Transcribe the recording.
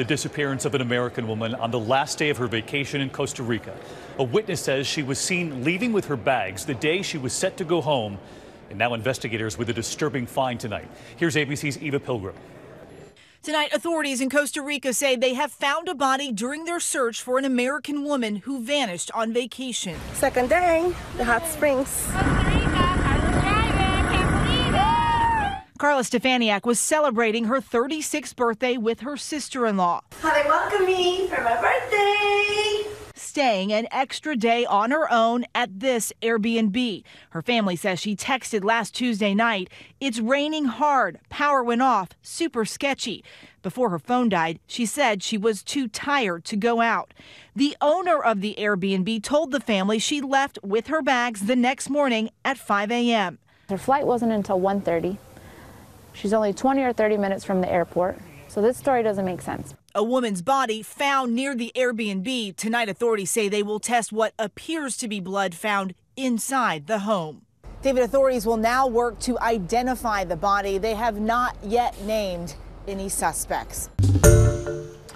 The disappearance of an American woman on the last day of her vacation in Costa Rica. A witness says she was seen leaving with her bags the day she was set to go home. And now investigators with a disturbing find tonight. Here's ABC's Eva Pilgrim. Tonight, authorities in Costa Rica say they have found a body during their search for an American woman who vanished on vacation. Second day, the hot springs. Carla Stefaniak was celebrating her 36th birthday with her sister in law. How they welcome me for my birthday. Staying an extra day on her own at this Airbnb. Her family says she texted last Tuesday night, It's raining hard, power went off, super sketchy. Before her phone died, she said she was too tired to go out. The owner of the Airbnb told the family she left with her bags the next morning at 5 a.m. Her flight wasn't until 1:30. She's only 20 or 30 minutes from the airport, so this story doesn't make sense. A woman's body found near the Airbnb. Tonight, authorities say they will test what appears to be blood found inside the home. David, authorities will now work to identify the body. They have not yet named any suspects.